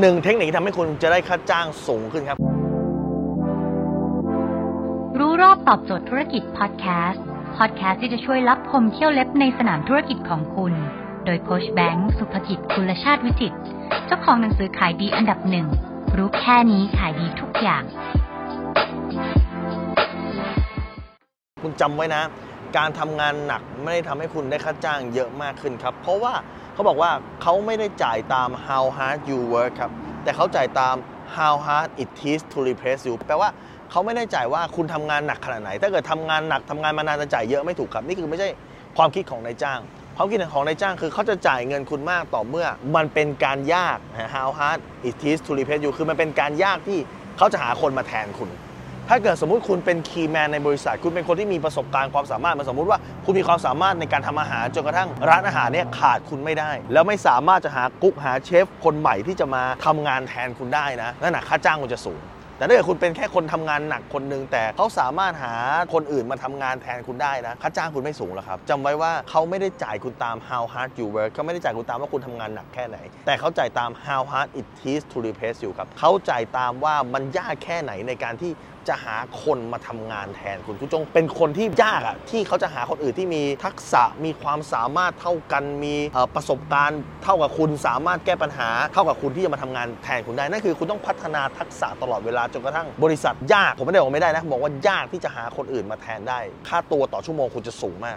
หนึ่งเทคนิคที่ทำให้คุณจะได้ค่าจ้างสูงขึ้นครับ รู้รอบตอบโจทย์ธุรกิจพอดแคสต์พอดแคสต์ที่จะช่วยรับพมเที่ยวเล็บในสนามธุรกิจของคุณ โดยโคชแบงค์สุภกิจคุลชาติวิจิตรเจ้าของหนังสือขายดีอันดับหนึ่งรู้แค่นี้ขายดีทุกอย่าง คุณจำไว้นะ การทำงานหนักไม่ได้ทำให้คุณได้ค่าจ้างเยอะมากขึ้นครับ เพราะว่า เขาบอกว่าเขาไม่ได้จ่ายตาม how hard you work ครับ แต่เขาจ่ายตาม how hard it is to replace you แปลว่าเขาไม่ได้จ่ายว่าคุณทำงานหนักขนาดไหน ถ้าเกิดทำงานหนักทำงานมานานจะจ่ายเยอะไม่ถูกครับ นี่คือไม่ใช่ความคิดของนายจ้าง ความคิดของนายจ้างคือเขาจะจ่ายเงินคุณมากต่อเมื่อ มันเป็นการยาก how hard it is to replace you คือมันเป็นการยากที่เขาจะหาคนมาแทนคุณ ถ้าเกิดสมมุติคุณเป็นคีย์แมนในบริษัท คุณเป็นคนที่มีประสบการณ์ความสามารถมาสมมุติว่าคุณมีความสามารถในการทำอาหารจนกระทั่งร้านอาหารเนี่ยขาดคุณไม่ได้ แล้วไม่สามารถจะหากุ๊กหาเชฟ คนใหม่ที่จะมาทำงานแทนคุณได้นะนั่นนะค่าจ้างคุณจะสูงแต่ถ้าเกิดคุณเป็นแค่คนทำงานหนักคนหนึ่งแต่เขาสามารถหาคนอื่นมาทำงานแทนคุณได้นะค่าจ้างคุณไม่สูงหรอกครับจำไว้ว่าเขาไม่ได้จ่ายคุณตาม how hard you work เขาไม่ได้จ่ายคุณตามว่าคุณทำงานหนักแค่ไหน แต่เขาจ่ายตาม how hard it is to replace you ครับเขาจ่ายตามว่ามันยากแค่ไหนในการที่ จะหาคนมาทำงานแทนคุณคุณจงเป็นคนที่ยากอะที่เขาจะหาคนอื่นที่มีทักษะมีความสามารถเท่ากันมีประสบการณ์เท่ากับคุณสามารถแก้ปัญหาเท่ากับคุณที่จะมาทำงานแทนคุณได้นั่นคือคุณต้องพัฒนาทักษะตลอดเวลาจนกระทั่งบริษัทยากผมไม่ได้บอกไม่ได้นะบอกว่ายากที่จะหาคนอื่นมาแทนได้ ค่าตัวต่อชั่วโมงคุณจะสูงมาก